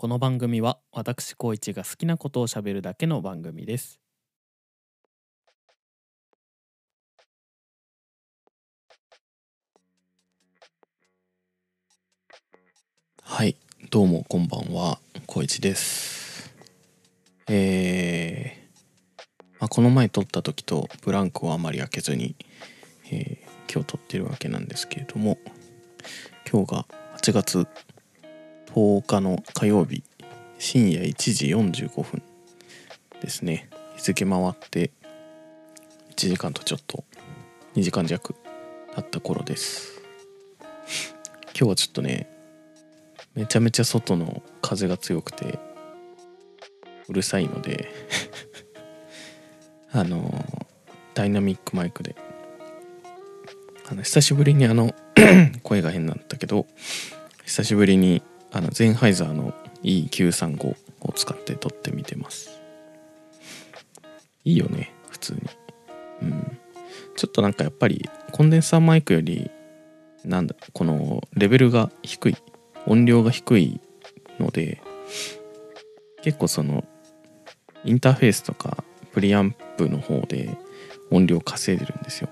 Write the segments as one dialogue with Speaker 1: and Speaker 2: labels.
Speaker 1: この番組は私高一が好きなことをしゃべるだけの番組です。はいどうもこんばんは高一です。えーまあ、この前撮った時とブランクをあまり開けずに、えー今日撮ってるわけなんですけれども今日が8月10日の火曜日深夜1時45分ですね。日付回って1時間とちょっと2時間弱経った頃です。今日はちょっとねめちゃめちゃ外の風が強くてうるさいので あのダイナミックマイクであの久しぶりにあの 声が変なんだけど久しぶりにあのゼンハイザーの E935 を使って撮ってみてます。いいよね普通に。うん。ちょっとなんかやっぱりコンデンサーマイクよりなんだこのレベルが低い音量が低いので結構そのインターフェースとかプリアンプの方で音量稼いでるんですよ。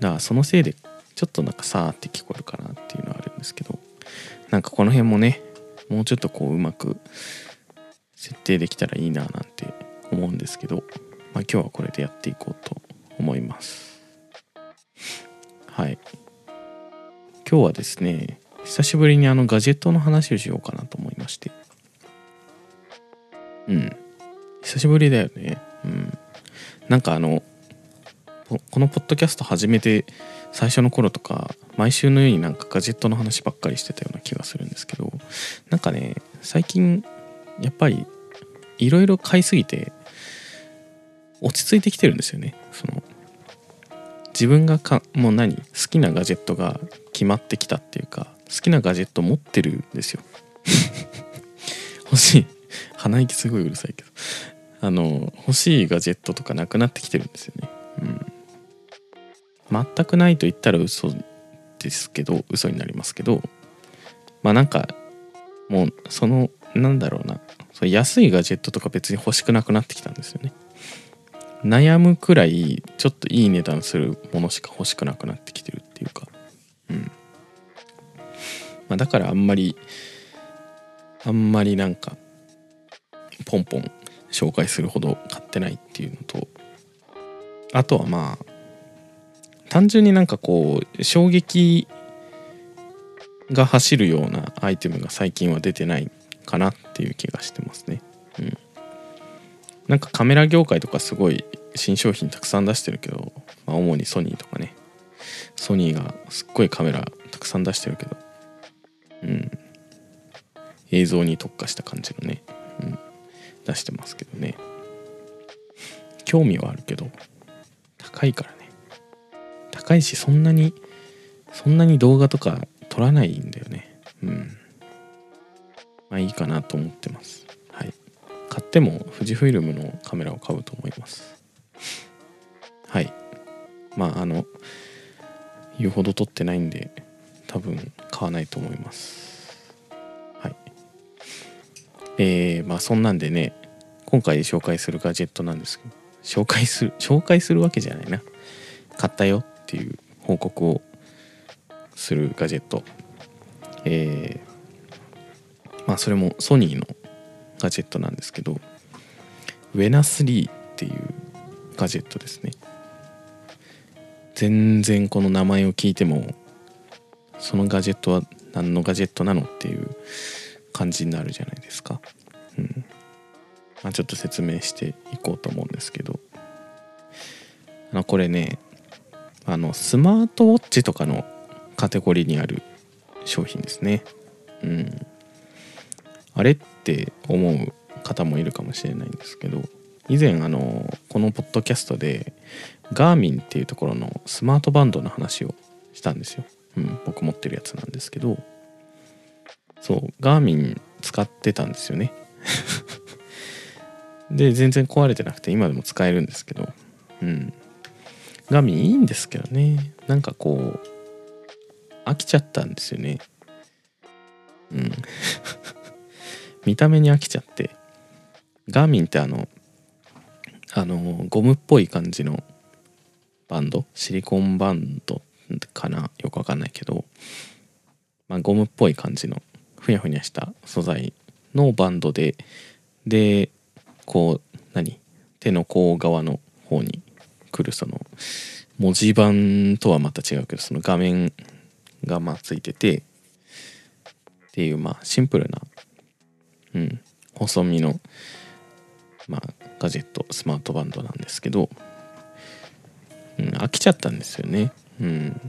Speaker 1: だからそのせいでちょっとなんかさーって聞こえるかなっていうのはあるんですけど。なんかこの辺もねもうちょっとこううまく設定できたらいいななんて思うんですけど、まあ、今日はこれでやっていこうと思います。はい。今日はですね久しぶりにあのガジェットの話をしようかなと思いまして。うん。久しぶりだよね。うん。なんかあのこのポッドキャスト始めて最初の頃とか毎週のようになんかガジェットの話ばっかりしてたような気がするんですけどなんかね最近やっぱりいろいろ買いすぎて落ち着いてきてるんですよね。その自分がかもう何好きなガジェットが決まってきたっていうか好きなガジェット持ってるんですよ。欲しい。鼻息すごいうるさいけど。あの欲しいガジェットとかなくなってきてるんですよね。うん。全くないと言ったら嘘ですけど嘘になりますけどまあなんかもうそのなんだろうなそ安いガジェットとか別に欲しくなくなってきたんですよね。悩むくらいちょっといい値段するものしか欲しくなくなってきてるっていうか。うん。まあだからあんまりあんまりなんかポンポン紹介するほど買ってないっていうのとあとはまあ単純になんかこう衝撃が走るようなアイテムが最近は出てないかなっていう気がしてますね。うん。なんかカメラ業界とかすごい新商品たくさん出してるけど、まあ、主にソニーとかね。ソニーがすっごいカメラたくさん出してるけど。うん。映像に特化した感じのね、うん、出してますけどね。興味はあるけど高いからね。高いしそんなにそんなに動画とか撮らないんだよね。うん。まあいいかなと思ってます。はい。買っても富士フイルムのカメラを買うと思います。はい。まああの言うほど撮ってないんで多分買わないと思います。はい。えー、まあそんなんでね今回紹介するガジェットなんですけど紹介する紹介するわけじゃないな。買ったよ。っていう報告をするガジェット。えー、まあそれもソニーのガジェットなんですけどウェナ3っていうガジェットですね。全然この名前を聞いてもそのガジェットは何のガジェットなのっていう感じになるじゃないですか。うん。まあちょっと説明していこうと思うんですけど。あのこれねあのスマートウォッチとかのカテゴリーにある商品ですね。うん。あれって思う方もいるかもしれないんですけど以前あのこのポッドキャストでガーミンっていうところのスマートバンドの話をしたんですよ、うん、僕持ってるやつなんですけど。そうガーミン使ってたんですよね。で全然壊れてなくて今でも使えるんですけど。うん。ガーミンいいんですけどね。なんかこう飽きちゃったんですよね。うん。見た目に飽きちゃって。ガーミンってあのあのゴムっぽい感じのバンド？シリコンバンド？かな？よくわかんないけど、まあ、ゴムっぽい感じのふにゃふにゃした素材のバンドで。でこう何？手の甲側の方に来るその文字盤とはまた違うけどその画面がまあついててっていうまあシンプルな、うん、細身のまあガジェットスマートバンドなんですけど、うん、飽きちゃったんですよね。うん、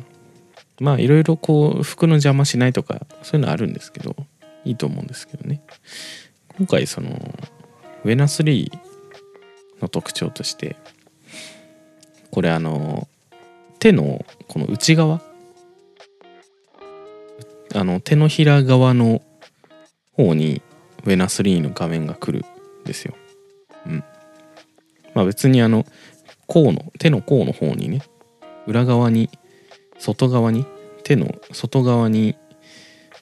Speaker 1: まあいろいろこう服の邪魔しないとかそういうのあるんですけどいいと思うんですけどね。今回そのウェナ3の特徴としてこれあの手のこの内側？あの手のひら側の方にウェナ3の画面が来るんですよ。うん。まあ別にあの甲の手の甲の方にね裏側に外側に手の外側に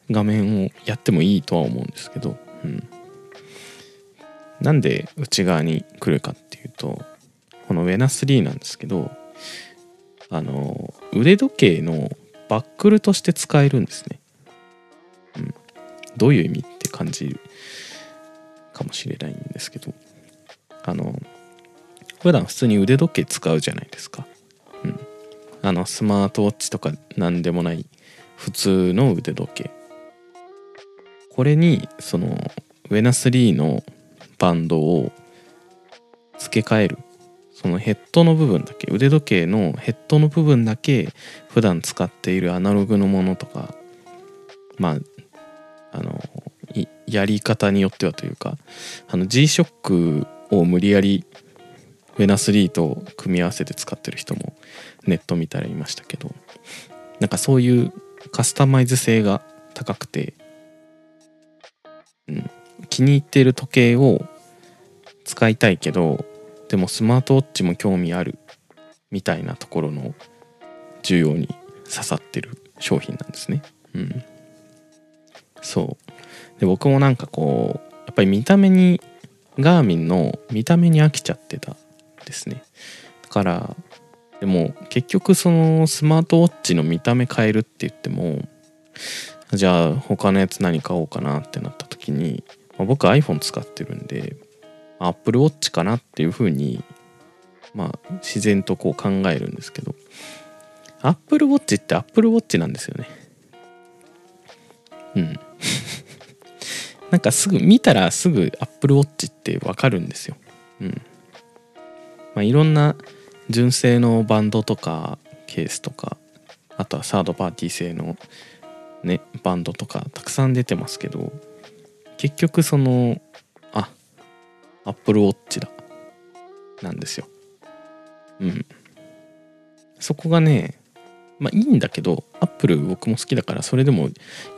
Speaker 1: 画面をやってもいいとは思うんですけど、うん、なんで内側に来るかっていうとこのウェナ3なんですけどあの腕時計のバックルとして使えるんですね。うん、どういう意味って感じるかもしれないんですけどあの普段普通に腕時計使うじゃないですか。うん、あのスマートウォッチとか何でもない普通の腕時計。これにそのウェナ3のバンドを付け替えるそのヘッドの部分だけ腕時計のヘッドの部分だけ普段使っているアナログのものとかまああのやり方によってはというかあの G-SHOCK を無理やりウェナ3と組み合わせて使ってる人もネット見たらいましたけどなんかそういうカスタマイズ性が高くて、うん、気に入っている時計を使いたいけどでもスマートウォッチも興味あるみたいなところの需要に刺さってる商品なんですね。うん、そうで僕もなんかこうやっぱり見た目にガーミンの見た目に飽きちゃってたですね。だからでも結局そのスマートウォッチの見た目変えるって言ってもじゃあ他のやつ何買おうかなってなった時に、まあ、僕 iPhone 使ってるんで Apple Watch かなっていうふうにまあ自然とこう考えるんですけど。Apple Watch って Apple Watch なんですよね。うん。なんかすぐ見たらすぐ Apple Watch ってわかるんですよ。うん。まあいろんな純正のバンドとかケースとかあとはサードパーティー製のねバンドとかたくさん出てますけど結局その Apple Watch だ。なんですよ。うん。そこがねまあいいんだけど Apple 僕も好きだからそれでも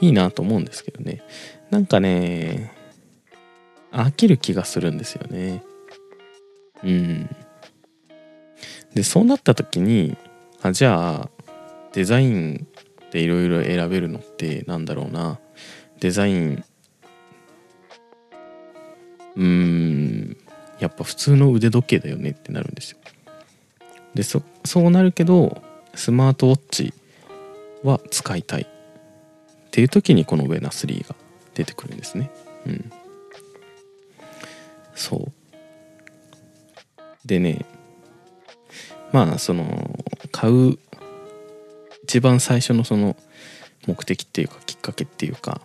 Speaker 1: いいなと思うんですけどね。なんかね飽きる気がするんですよね。うん。でそうなった時にあじゃあデザインでいろいろ選べるのってなんだろうな。デザインうん。やっぱ普通の腕時計だよねってなるんですよ。でそそうなるけどスマートウォッチは使いたいっていう時にこのウェナ3が出てくるんですね。うん。そう。でねまあその買う一番最初のその目的っていうかきっかけっていうか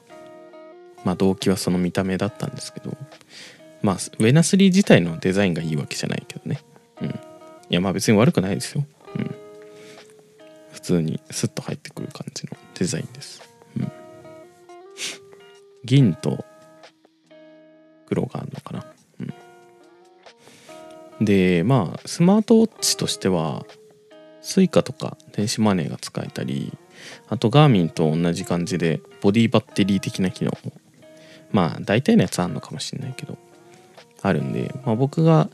Speaker 1: まあ動機はその見た目だったんですけどまあウェナスリー自体のデザインがいいわけじゃないけどね。うん。いやまあ別に悪くないですよ。うん。普通にスッと入ってくる感じのデザインです。うん。銀と黒があるのかな。うん。でまあスマートウォッチとしては Suica とか電子マネーが使えたりあとガーミンと同じ感じでボディバッテリー的な機能も。まあ大体のやつあるのかもしれないけど。あるんで、まあ、僕が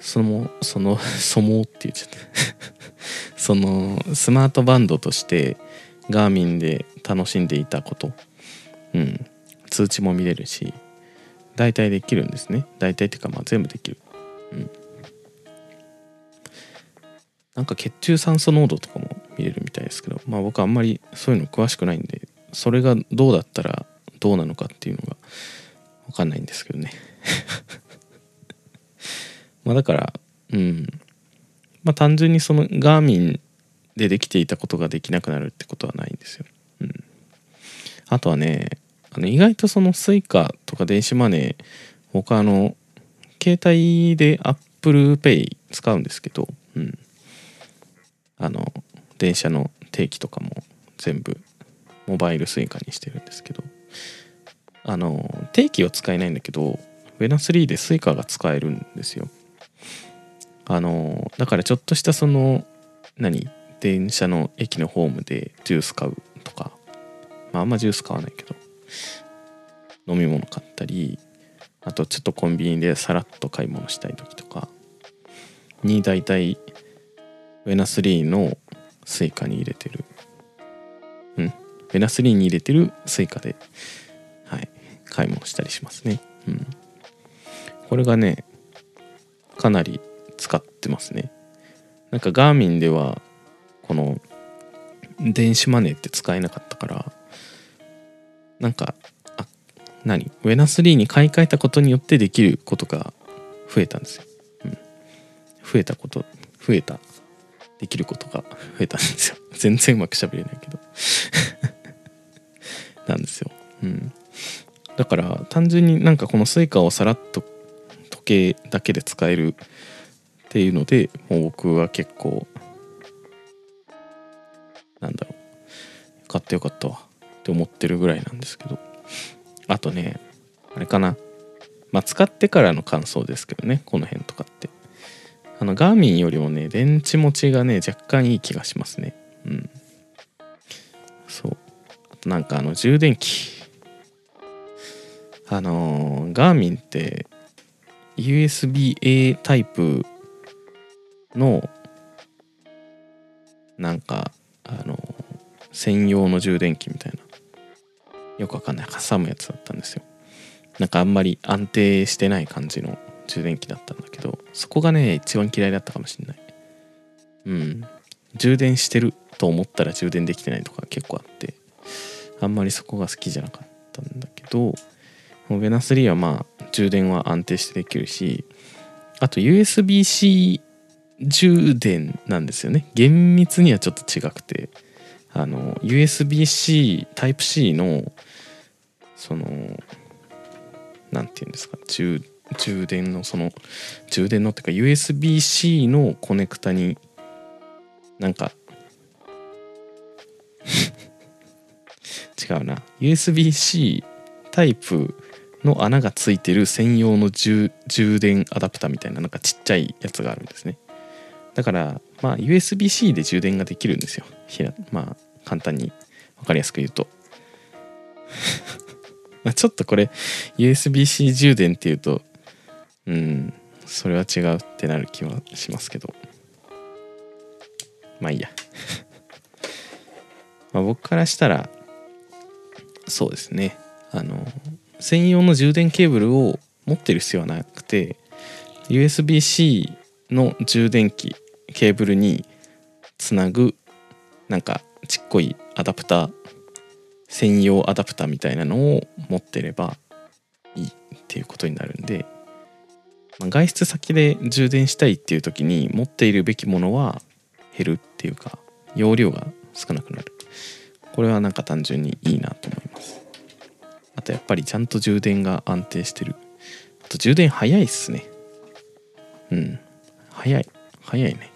Speaker 1: そのその そもって言っちゃった。そのスマートバンドとしてガーミンで楽しんでいたこと。うん。通知も見れるし大体できるんですね。大体っていうかまあ全部できる。うん。なんか血中酸素濃度とかも見れるみたいですけどまあ僕あんまりそういうの詳しくないんでそれがどうだったらどうなのかっていうのが分かんないんですけどね。まあだからうん。まあ単純にそのガーミンでできていたことができなくなるってことはないんですよ。うん、あとはねあの意外とその Suica とか電子マネー僕あの携帯で ApplePay 使うんですけど、うん、あの電車の定期とかも全部モバイル Suica にしてるんですけど。あの定期は使えないんだけど Wena3 で Suica が使えるんですよ。あのだからちょっとしたその何？電車の駅のホームでジュース買うとか、まあ、あんまジュース買わないけど。飲み物買ったりあとちょっとコンビニでさらっと買い物したい時とか。に大体 wena 3の Suica に入れてる。うん。 wena 3に入れてる Suica ではい。買い物したりしますね。うん。これがねかなりってますね。なんかガーミンではこの電子マネーって使えなかったからなんかあ何？ wena 3に買い替えたことによってできることが増えたんですよ、うん、増えたこと増えた。できることが 増えたんですよ。全然うまく喋れないけど。なんですよ、うん、だから単純になんかこの Suica をさらっと時計だけで使えるっていうのでもう僕は結構なんだろう買ってよかったわって思ってるぐらいなんですけど。あとねあれかな。まあ使ってからの感想ですけどねこの辺とかって。あのガーミンよりもね電池持ちがね若干いい気がしますね。うん。そう。あとなんかあの充電器。あのー、ガーミンって USB-A タイプのなんかあの専用の充電器みたいな。よくわかんない。挟むやつだったんですよ。なんかあんまり安定してない感じの充電器だったんだけどそこがね一番嫌いだったかもしんない。うん。充電してると思ったら充電できてないとか結構あってあんまりそこが好きじゃなかったんだけどベナ3はまあ充電は安定してできるしあと USB-C 充電なんですよね。厳密にはちょっと違くて。あの USB-C タイプ C のその何て言うんですか？充充電のその充電のっていうか USB-C のコネクタになんか 違うな。USB-C タイプの穴がついてる専用の充電アダプターみたいななんかちっちゃいやつがあるんですね。だからまあ USB-C で充電ができるんですよ。まあ簡単に。分かりやすく言うと。まちょっとこれ USB-C 充電っていうとうんそれは違うってなる気はしますけど。まあいいや。まあ僕からしたらそうですね。あの専用の充電ケーブルを持ってる必要はなくて USB-C の充電器ケーブルにつなぐなんかちっこいアダプター専用アダプターみたいなのを持ってればいいっていうことになるんで、まあ、外出先で充電したいっていう時に持っているべきものは減るっていうか容量が少なくなる。これはなんか単純にいいなと思います。あとやっぱりちゃんと充電が安定してる。あと充電早いっすね。うん。早い。早いね。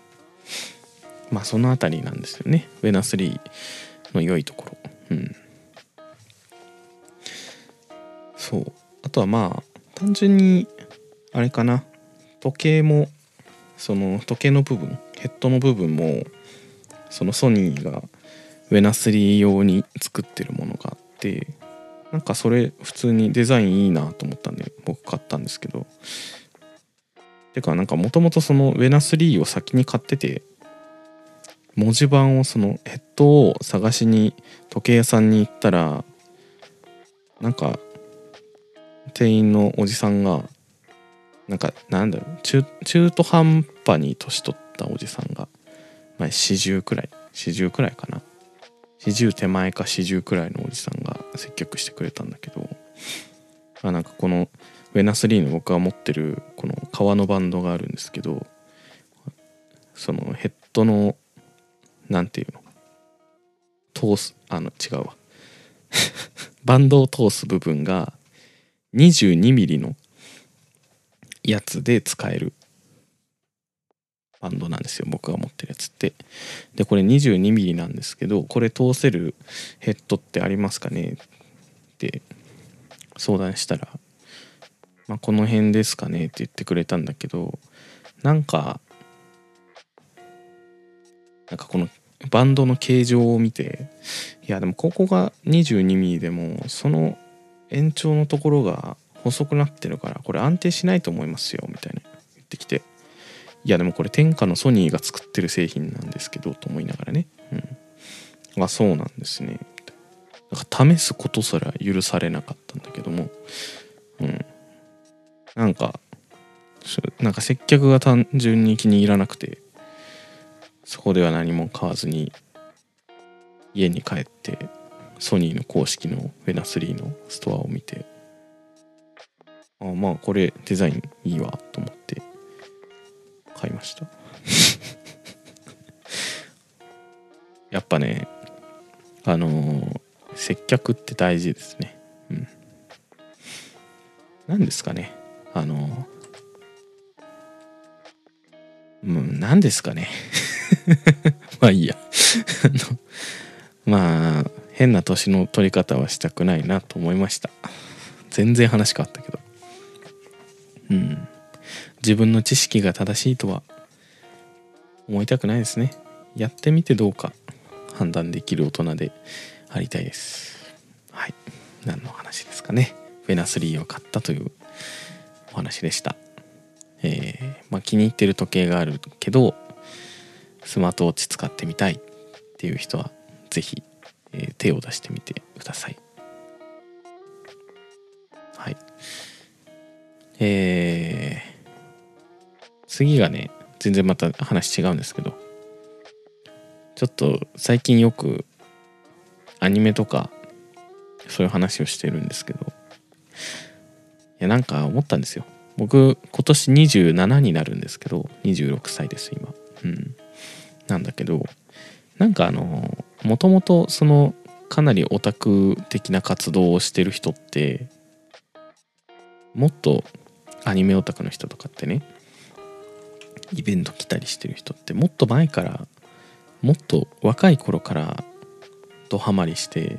Speaker 1: まあその辺りなんですよね。ウェナ3の良いところ。うん。そう。あとはまあ単純にあれかな。時計もその時計の部分ヘッドの部分もそのソニーがウェナ3用に作ってるものがあってなんかそれ普通にデザインいいなと思ったんで僕買ったんですけど。てかなんかもともとそのウェナ3を先に買ってて文字盤をそのヘッドを探しに時計屋さんに行ったらなんか店員のおじさんがなんかなんだろう中中途半端に年取ったおじさんがまあ40くらい40くらいかな。40手前か40くらいのおじさんが接客してくれたんだけどあなんかこのウェナ3の僕が持ってるこの革のバンドがあるんですけどそのヘッドのなんていうの？通すあの違うわ。バンドを通す部分が 22mm のやつで使えるバンドなんですよ僕が持ってるやつって。でこれ 22mm なんですけどこれ通せるヘッドってありますかね？って相談したら、まあ、この辺ですかね？って言ってくれたんだけどなんかなんかこのバンドの形状を見ていやでもここが 22mm でもその延長のところが細くなってるからこれ安定しないと思いますよみたいな言ってきていやでもこれ天下のソニーが作ってる製品なんですけどと思いながらね。うん。あそうなんですね。なんか試すことすら許されなかったんだけども。うん。なんかなんか接客が単純に気に入らなくて。そこでは何も買わずに家に帰ってソニーの公式のフェナ3のストアを見てあまあこれデザインいいわと思って買いました。やっぱねあのー、接客って大事ですね。うん。何ですかね。あのー、うん何ですかね。まあいいや。まあ変な年の取り方はしたくないなと思いました。全然話変わったけど。うん。自分の知識が正しいとは思いたくないですね。やってみてどうか判断できる大人でありたいです。はい。何の話ですかね。フェナ3を買ったというお話でした。えー、まあ気に入ってる時計があるけどスマートウォッチ使ってみたいっていう人は是非、えー、手を出してみてください。はい。えー、次がね全然また話違うんですけどちょっと最近よくアニメとかそういう話をしてるんですけどいやなんか思ったんですよ。僕今年27になるんですけど26歳です今。うん。なんだけどなんかあのもともとそのかなりオタク的な活動をしてる人ってもっとアニメオタクの人とかってねイベント来たりしてる人ってもっと前からもっと若い頃からドハマりして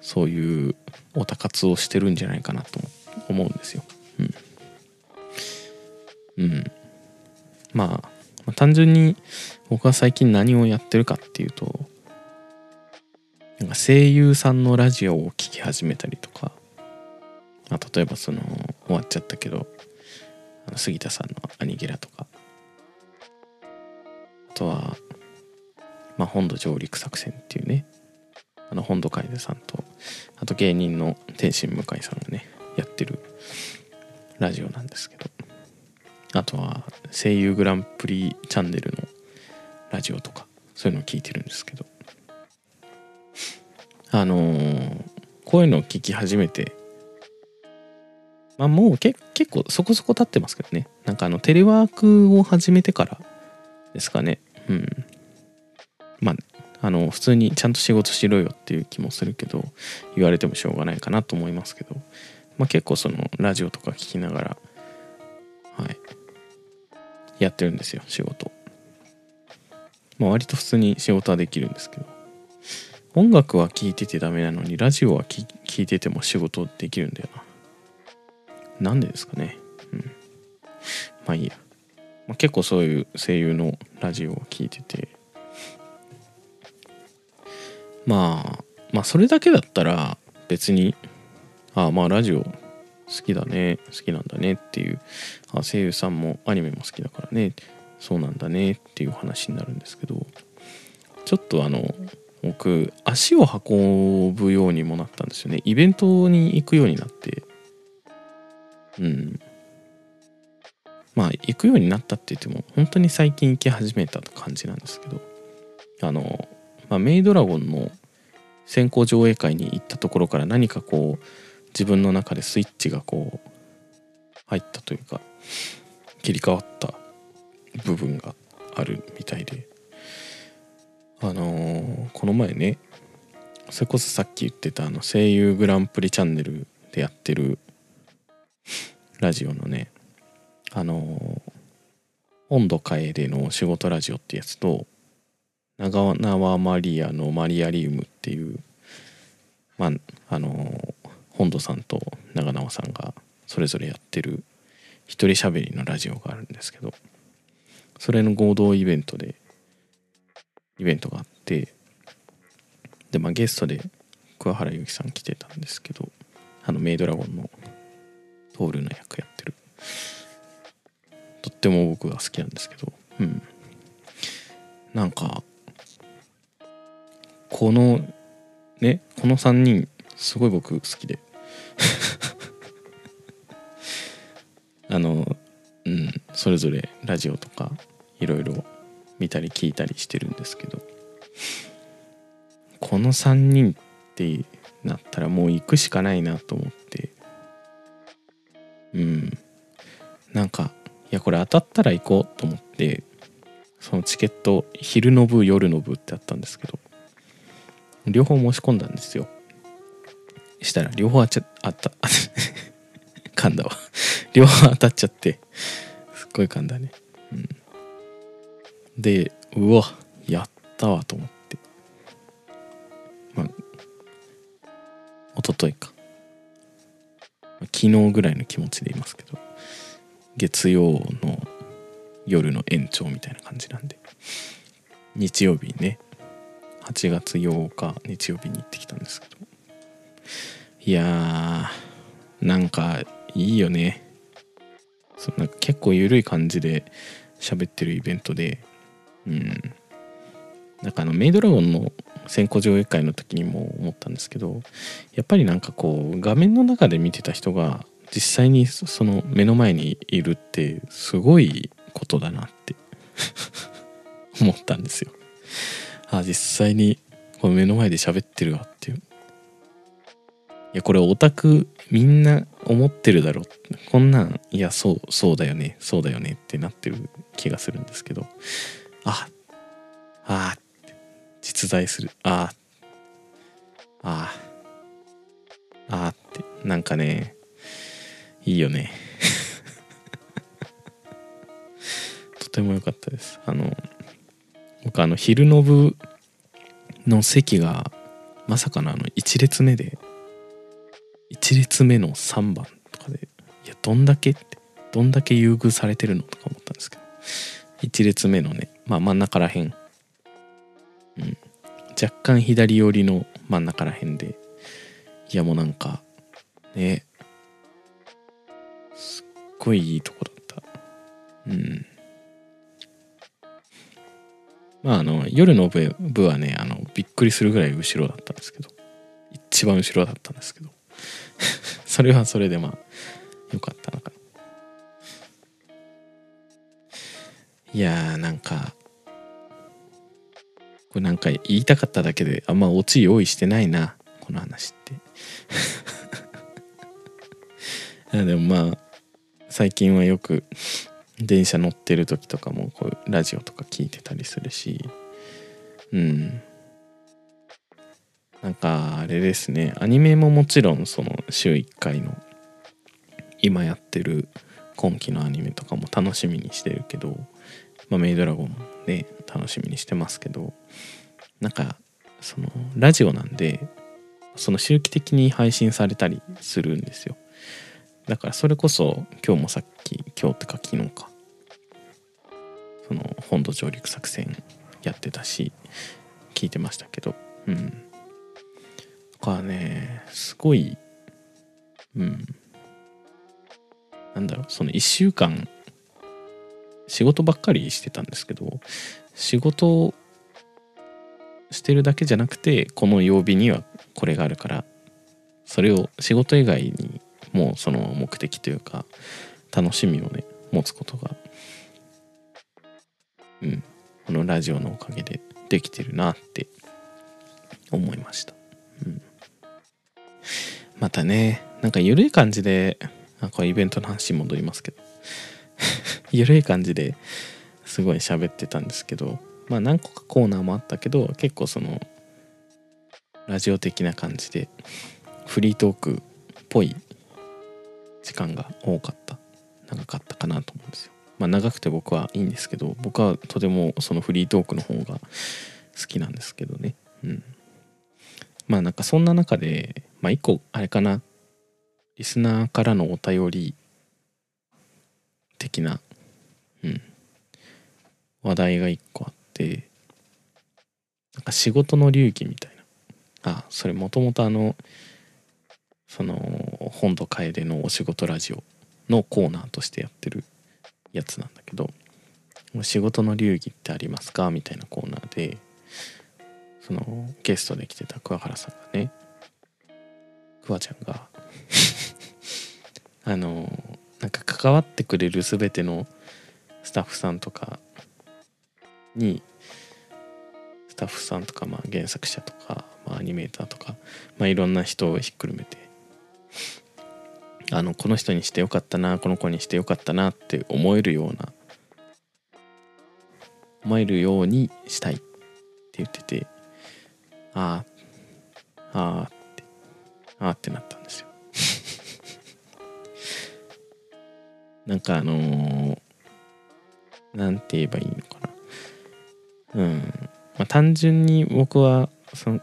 Speaker 1: そういうオタ活をしてるんじゃないかなと思うんですよ。うん。うん、まあ、まあ、単純に僕は最近何をやってるかっていうとなんか声優さんのラジオを聴き始めたりとか、まあ、例えばその終わっちゃったけどあの杉田さんの「アニゲラ」とかあとは、まあ、本土上陸作戦っていうねあの本土楓さんとあと芸人の天心向井さんがねやってるラジオなんですけど。あとは声優グランプリチャンネルのラジオとかそういうのを聞いてるんですけど。あのー、こういうのを聞き始めてまあもう結構そこそこ経ってますけどね。なんかあのテレワークを始めてからですかね。うん。まああの普通にちゃんと仕事しろよっていう気もするけど言われてもしょうがないかなと思いますけど、まあ、結構そのラジオとか聞きながらはい。やってるんですよ仕事。まあ割と普通に仕事はできるんですけど。音楽は聴いててダメなのにラジオは聴いてても仕事できるんだよな。なんでですかね。うん。まあいいや、まあ、結構そういう声優のラジオを聴いてて。まあまあそれだけだったら別にああまあラジオ好きだね好きなんだねっていう。あ声優さんもアニメも好きだからね。そうなんだねっていう話になるんですけど。ちょっとあの僕足を運ぶようにもなったんですよね。イベントに行くようになって。うん。まあ行くようになったって言っても本当に最近行き始めた感じなんですけど。あの、まあ、メイドラゴンの先行上映会に行ったところから何かこう自分の中でスイッチがこう入ったというか切り替わった部分があるみたいで。あのー、この前ねそれこそさっき言ってたあの声優グランプリチャンネルでやってるラジオのねあのー、温度楓の仕事ラジオってやつと長縄マリアのマリアリウムっていうまああのー、本土さんと長縄さんがそれぞれやってる一人喋りのラジオがあるんですけどそれの合同イベントでイベントがあってでまあゲストで桑原由紀さん来てたんですけどあのメイドラゴンのトールの役やってる。とっても僕が好きなんですけどうん。なんかこのねこの3人すごい僕好きで。それぞれラジオとかいろいろ見たり聞いたりしてるんですけどこの3人ってなったらもう行くしかないなと思ってうん。なんかいやこれ当たったら行こうと思ってそのチケット昼の部夜の部ってあったんですけど両方申し込んだんですよ。したら両方あっちゃった 噛んだわ。両方当たっちゃってすっごい噛んだね。うん。でうわやったわと思って。まあ一昨日か。昨日ぐらいの気持ちでいますけど。月曜の夜の延長みたいな感じなんで。日曜日ね。8月8日日曜日に行ってきたんですけど。いやーなんかいいよね。そんな結構緩い感じで喋ってるイベントでうんなんかあのメイドラゴンの先行上映会の時にも思ったんですけどやっぱりなんかこう画面の中で見てた人が実際にその目の前にいるってすごいことだなって 思ったんですよ。あ実際にこの目の前で喋ってるわっていう。いやこれオタクみんな思ってるだろこんなんいやそうそうだよねそうだよねってなってる気がするんですけど。ああ実在する。ああああってなんかねいいよね。とても良かったです。あの僕あの昼の部の席がまさかのあの1列目で1列目の3番とかでいやどんだけってどんだけ優遇されてるのとか思ったんですけど。1列目のねまあ真ん中らへん、うん、若干左寄りの真ん中らへんでいやもうなんかねすっごいいいとこだった。うん。まああの夜の部部はねあのびっくりするぐらい後ろだったんですけど。一番後ろだったんですけど。それはそれでまあよかったのか。いやーなんかこれなんか言いたかっただけであんまオチ用意してないなこの話って。でもまあ最近はよく電車乗ってる時とかもこうラジオとか聞いてたりするし。うん。なんかあれですね。アニメももちろんその週1回の今やってる今期のアニメとかも楽しみにしてるけど、まあ、メイドラゴンもね楽しみにしてますけどなんかそのラジオなんでその周期的に配信されたりするんですよ。だからそれこそ今日もさっき今日ってか昨日かその本土上陸作戦やってたし聞いてましたけどうん。かねすごいうん。なんだろうその1週間仕事ばっかりしてたんですけど仕事してるだけじゃなくてこの曜日にはこれがあるからそれを仕事以外にもうその目的というか楽しみをね持つことがうんこのラジオのおかげでできてるなって思いました、うん、またねなんか緩い感じであこれイベントの話に戻りますけど 緩い感じですごい喋ってたんですけどまあ何個かコーナーもあったけど結構そのラジオ的な感じでフリートークっぽい時間が多かった長かったかなと思うんですよ。まあ長くて僕はいいんですけど僕はとてもそのフリートークの方が好きなんですけどね。うん。まあなんかそんな中でまあ一個あれかな。リスナーからのお便り的な、うん、話題が一個あってなんか仕事の流儀みたいな。あそれもともとあのその本土楓のお仕事ラジオのコーナーとしてやってるやつなんだけど「仕事の流儀ってありますか?」みたいなコーナーでそのゲストで来てた桑原さんがね桑ちゃんが あのなんか関わってくれる全てのスタッフさんとかにスタッフさんとか、まあ、原作者とか、まあ、アニメーターとか、まあ、いろんな人をひっくるめてあのこの人にしてよかったなこの子にしてよかったなって思えるような思えるようにしたいって言っててああああってああってなったんですよ。なんかあのー、なんて言えばいいのかな。うん。まあ単純に僕はその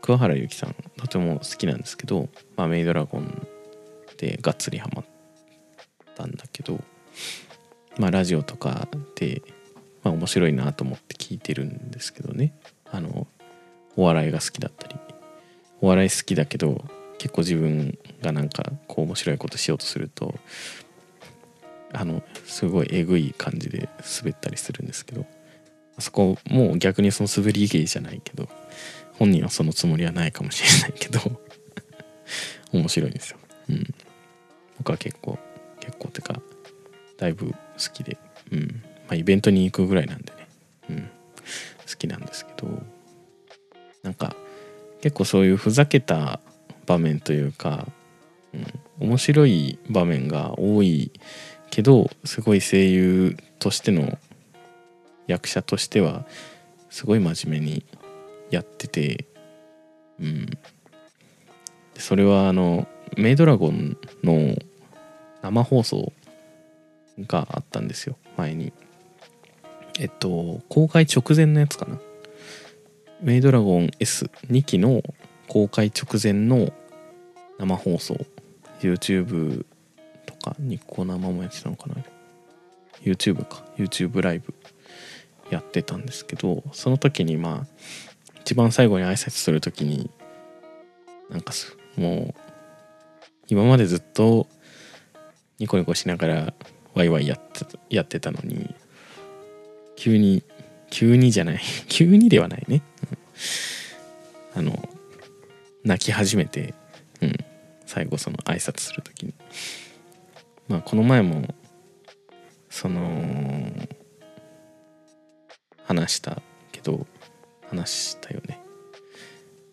Speaker 1: 桑原由紀さんとても好きなんですけど、まあ、メイドラゴンでがっつりハマったんだけどまあラジオとかで、まあ、面白いなと思って聞いてるんですけどね。あのお笑いが好きだったりお笑い好きだけど結構自分がなんかこう面白いことしようとするとあのすごいえぐい感じで滑ったりするんですけどあそこもう逆にその滑り芸じゃないけど本人はそのつもりはないかもしれないけど 面白いんですよ。うん。僕は結構結構てかだいぶ好きで、うん。まあイベントに行くぐらいなんでね、うん。好きなんですけどなんか結構そういうふざけた場面というか、うん、面白い場面が多いけどすごい声優としての役者としてはすごい真面目にやってて、うん、それはあのメイドラゴンの生放送があったんですよ前に。えっと公開直前のやつかな。メイドラゴン S2 期の公開直前の生放送 YouTube とかニコ生もやってたのかな。YouTube か。YouTube ライブやってたんですけどその時にまあ一番最後に挨拶する時になんかもう今までずっとニコニコしながらワイワイやってやってたのに急に急にじゃない。急にではないね、あの泣き始めて、うん、最後その挨拶する時に。まあこの前もその話したけど話したよね。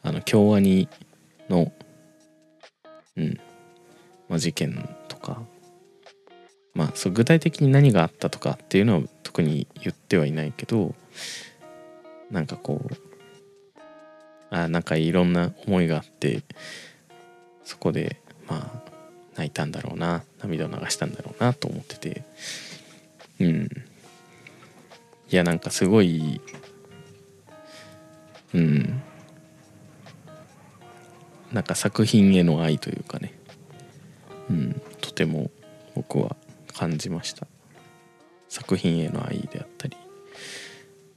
Speaker 1: あの京アニのうんまあ、事件とか。まあそう具体的に何があったとかっていうのは特に言ってはいないけどなんかこうあなんかいろんな思いがあってそこでまあ泣いたんだろうな涙を流したんだろうなと思ってて。うん。いやなんかすごいうん。なんか作品への愛というかね。うん、とても僕は感じました。作品への愛であったり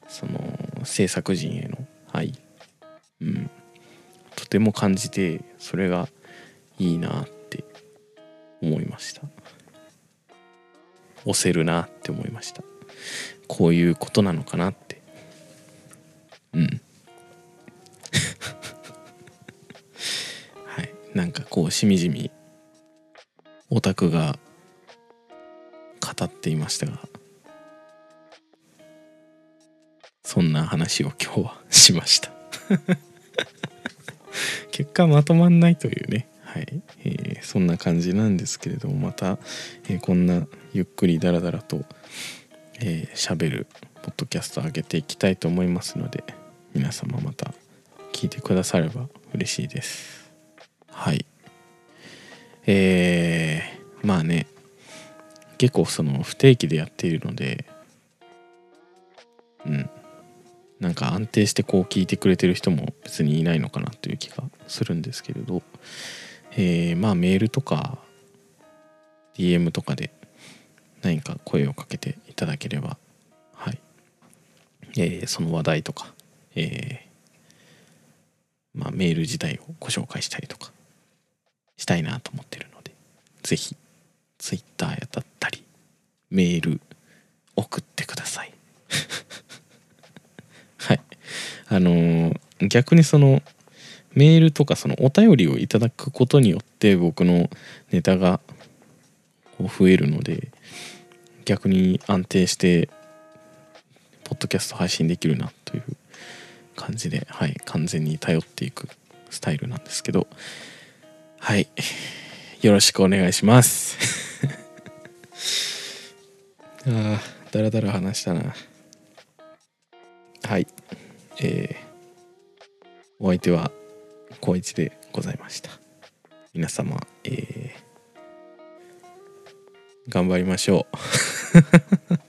Speaker 1: その制作陣への愛、うん、とても感じてそれがいいなって思いました。押せるなって思いました。こういうことなのかなって。うん。はい。なんかこうしみじみオタクが語っていましたが。そんな話を今日はしました。結果まとまんないというね。はい、えー、そんな感じなんですけれどもまた、えー、こんなゆっくりダラダラと喋、えー、るポッドキャスト上げていきたいと思いますので皆様また聞いてくだされば嬉しいです。はい。えー、まあね。結構その不定期でやっているのでうん。なんか安定してこう聞いてくれてる人も別にいないのかなという気がするんですけれど、えー、まあメールとか DM とかで何か声をかけていただければ。はい、えー、その話題とか、えー、まあ、メール自体をご紹介したりとかしたいなと思ってるので是非 Twitter やだったりメール送ってくださいはいあの、逆にそのメールとかそのお便りをいただくことによって僕のネタが増えるので逆に安定してポッドキャスト配信できるなという感じではい完全に頼っていくスタイルなんですけどはいよろしくお願いします。ああだらだら話したな。はい。えー、お相手は高一でございました。皆様えー、頑張りましょう。